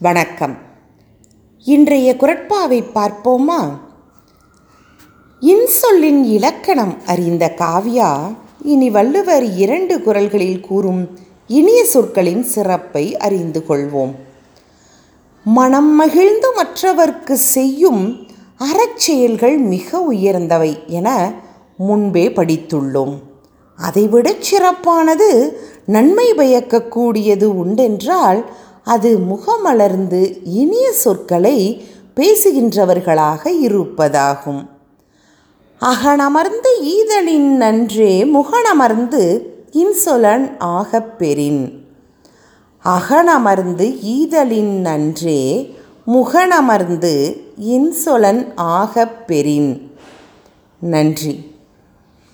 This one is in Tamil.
வணக்கம். இன்றைய குரட்பாவை பார்ப்போமா? இன்சொல்லின் இலக்கணம் அறிந்த காவ்யா இனி வள்ளுவர் இரண்டு குரல்களில் கூறும் இனிய சொற்களின் சிறப்பை அறிந்து கொள்வோம். மனம் மகிழ்ந்து மற்றவர்க்கு செய்யும் அறச்செயல்கள் மிக உயர்ந்தவை என முன்பே படித்துள்ளோம். அதைவிடச் சிறப்பானது நன்மை பயக்கக்கூடியது உண்டென்றால் அது முகமலர்ந்து இனிய சொற்களை பேசுகின்றவர்களாக இருப்பதாகும். அகனமர்ந்து ஈதலின் நன்றே முகனமர்ந்து இன்சொலன் ஆகப் பெறின். அகனமர்ந்து ஈதலின் நன்றே முகனமர்ந்து இன்சொலன் ஆகப் பெறின். நன்றி.